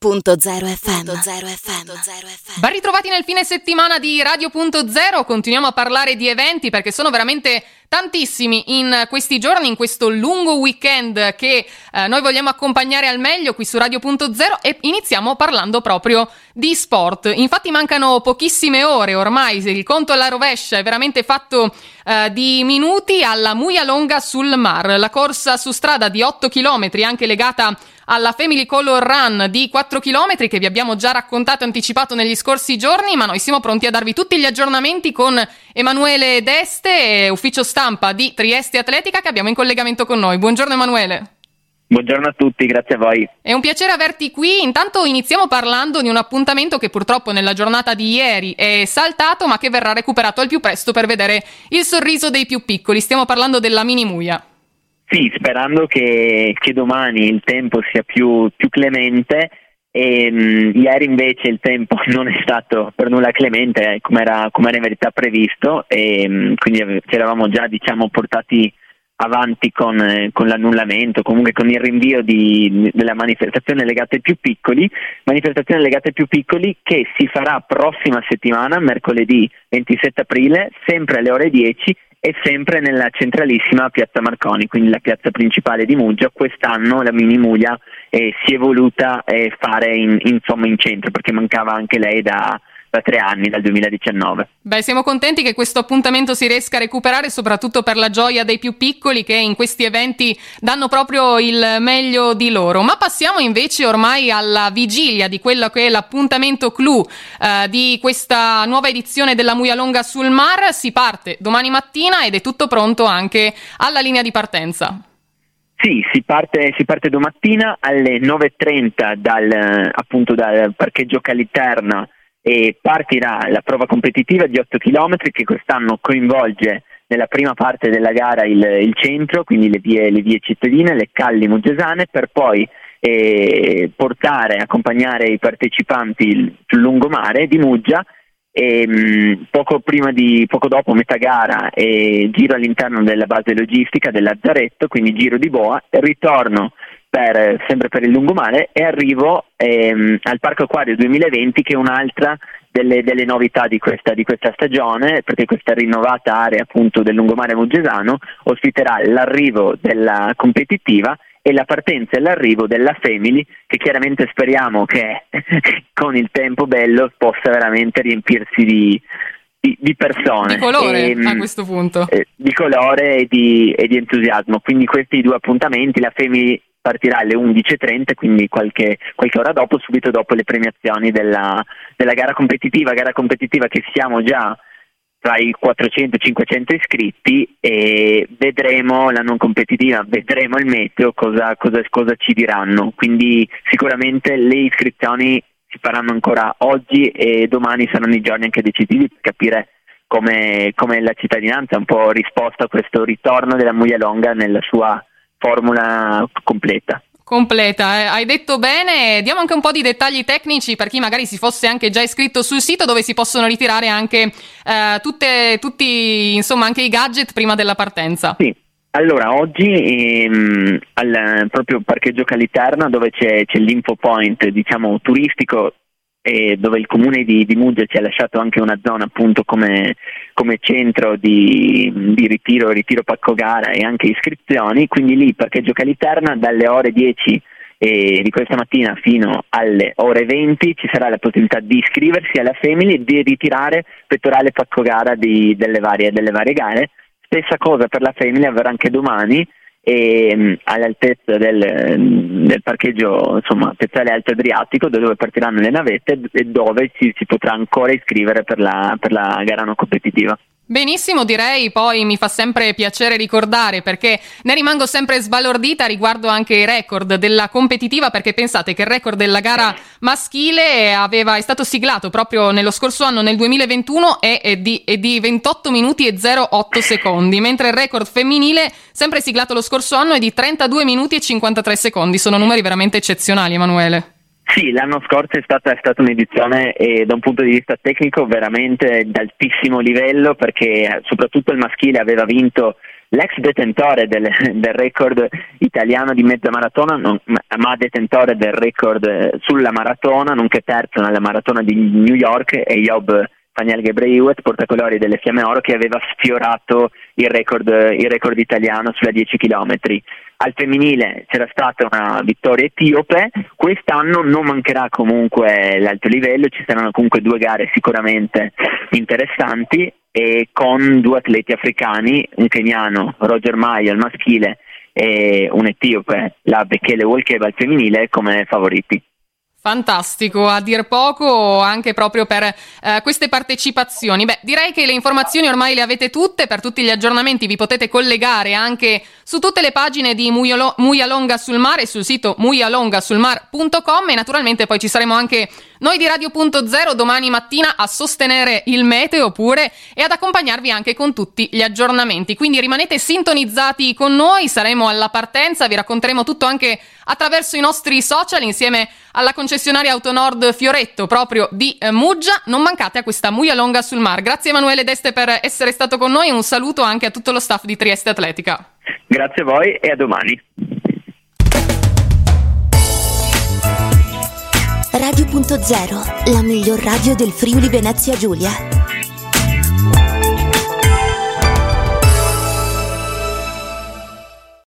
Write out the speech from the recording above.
Radio.0 FM. FM. Ben ritrovati nel fine settimana di Radio.0, continuiamo a parlare di eventi perché sono veramente tantissimi in questi giorni, in questo lungo weekend che eh, noi vogliamo accompagnare al meglio qui su Radio.0 e iniziamo parlando proprio di sport. Infatti mancano pochissime ore ormai, il conto alla rovescia è veramente fatto eh, di minuti alla Muia Longa sul Mar, la corsa su strada di 8 km anche legata alla Family Color Run di 4 km che vi abbiamo già raccontato e anticipato negli scorsi giorni, ma noi siamo pronti a darvi tutti gli aggiornamenti con Emanuele Deste, ufficio stampa di Trieste Atletica che abbiamo in collegamento con noi. Buongiorno Emanuele. Buongiorno a tutti, grazie a voi. È un piacere averti qui. Intanto iniziamo parlando di un appuntamento che purtroppo nella giornata di ieri è saltato, ma che verrà recuperato al più presto per vedere il sorriso dei più piccoli. Stiamo parlando della Mini Muia. Sì, sperando che, che domani il tempo sia più, più clemente. E, mh, ieri invece il tempo non è stato per nulla clemente eh, come era, in verità previsto. E mh, quindi ci eravamo già diciamo, portati avanti con, eh, con, l'annullamento, comunque con il rinvio di, della manifestazione legata ai più piccoli, manifestazione legata ai più piccoli che si farà prossima settimana, mercoledì 27 aprile, sempre alle ore 10 e sempre nella centralissima piazza Marconi, quindi la piazza principale di Muggia. Quest'anno la Mini Muglia eh, si è voluta eh, fare in, insomma, in centro perché mancava anche lei da, da tre anni, dal 2019. Beh, siamo contenti che questo appuntamento si riesca a recuperare, soprattutto per la gioia dei più piccoli che in questi eventi danno proprio il meglio di loro. Ma passiamo invece ormai alla vigilia di quello che è l'appuntamento clou eh, di questa nuova edizione della Muia Longa sul Mar. Si parte domani mattina ed è tutto pronto anche alla linea di partenza. Sì, si parte, si parte domattina alle 9.30 dal, appunto, dal parcheggio Caliterna e partirà la prova competitiva di 8 km che quest'anno coinvolge nella prima parte della gara il, il centro, quindi le vie, le vie, cittadine, le calli muggesane, per poi eh, portare, accompagnare i partecipanti sul lungomare di Muggia e, mh, mm, poco, di, poco, dopo metà gara eh, giro all'interno della base logistica del Lazzaretto, quindi giro di boa, ritorno per, sempre per il lungomare e arrivo ehm, al Parco Acquario 2020 che è un'altra delle, delle novità di questa, di questa, stagione perché questa rinnovata area appunto del lungomare muggesano ospiterà l'arrivo della competitiva e la partenza e l'arrivo della Family che chiaramente speriamo che con il tempo bello possa veramente riempirsi di, di, di persone. Di colore e, ehm, a questo punto. Eh, di colore e di, e di, entusiasmo. Quindi questi due appuntamenti, la Family partirà alle 11.30, quindi qualche, qualche, ora dopo, subito dopo le premiazioni della, della gara competitiva, gara competitiva che siamo già tra i 400-500 iscritti e vedremo la non competitiva, vedremo il meteo cosa, cosa, cosa, ci diranno. Quindi sicuramente le iscrizioni si faranno ancora oggi e domani saranno i giorni anche decisivi per capire come, come la cittadinanza un po' risposta a questo ritorno della Muglia Longa nella sua formula completa. Completa, eh. hai detto bene. Diamo anche un po' di dettagli tecnici per chi magari si fosse anche già iscritto sul sito dove si possono ritirare anche eh, tutte, tutti, insomma, anche i gadget prima della partenza. Sì. Allora, oggi ehm, al proprio parcheggio Caliterna dove c'è, c'è l'info point diciamo, turistico e dove il comune di, di Muggia ci ha lasciato anche una zona appunto come, come centro di, di, ritiro, ritiro pacco gara e anche iscrizioni, quindi lì parcheggio Caliterna dalle ore 10 eh, di questa mattina fino alle ore 20 ci sarà la possibilità di iscriversi alla Family e di ritirare pettorale pacco gara di, delle, varie, delle varie gare. Stessa cosa per la Family avverrà anche domani e, mh, all'altezza del, del parcheggio insomma, Pezzale Alto Adriatico dove partiranno le navette e dove ci, si potrà ancora iscrivere per la, per la gara non competitiva. Benissimo, direi, poi mi fa sempre piacere ricordare perché ne rimango sempre sbalordita riguardo anche i record della competitiva perché pensate che il record della gara maschile aveva, è stato siglato proprio nello scorso anno, nel 2021, e è di, è di 28 minuti e 08 secondi, mentre il record femminile, sempre siglato lo scorso anno, è di 32 minuti e 53 secondi. Sono numeri veramente eccezionali, Emanuele. Sì, l'anno scorso è stata, è stata un'edizione eh, da un punto di vista tecnico veramente d'altissimo livello perché soprattutto il maschile aveva vinto l'ex detentore del, del, record italiano di mezza maratona, non, ma detentore del record eh, sulla maratona, nonché terzo nella maratona di New York, è Job Daniel Gebreiwet, portacolori delle Fiamme Oro, che aveva sfiorato il record, il record italiano sulla 10 km. Al femminile c'era stata una vittoria etiope, quest'anno non mancherà comunque l'alto livello, ci saranno comunque due gare sicuramente interessanti e con due atleti africani, un keniano, Roger Maio al maschile e un etiope, la Bekele Wolkeba al femminile come favoriti. Fantastico, a dir poco anche proprio per eh, queste partecipazioni. Beh, direi che le informazioni ormai le avete tutte, per tutti gli aggiornamenti vi potete collegare anche su tutte le pagine di Muialonga sul mare sul sito muialongasulmar.com e naturalmente poi ci saremo anche noi di Radio.0 domani mattina a sostenere il meteo pure e ad accompagnarvi anche con tutti gli aggiornamenti. Quindi rimanete sintonizzati con noi, saremo alla partenza, vi racconteremo tutto anche attraverso i nostri social insieme alla concessionaria Autonord Fioretto proprio di eh, Muggia. Non mancate a questa Muia Longa sul Mar. Grazie Emanuele Deste per essere stato con noi e un saluto anche a tutto lo staff di Trieste Atletica. Grazie a voi e a domani. Radio.0, la miglior radio del Friuli Venezia Giulia.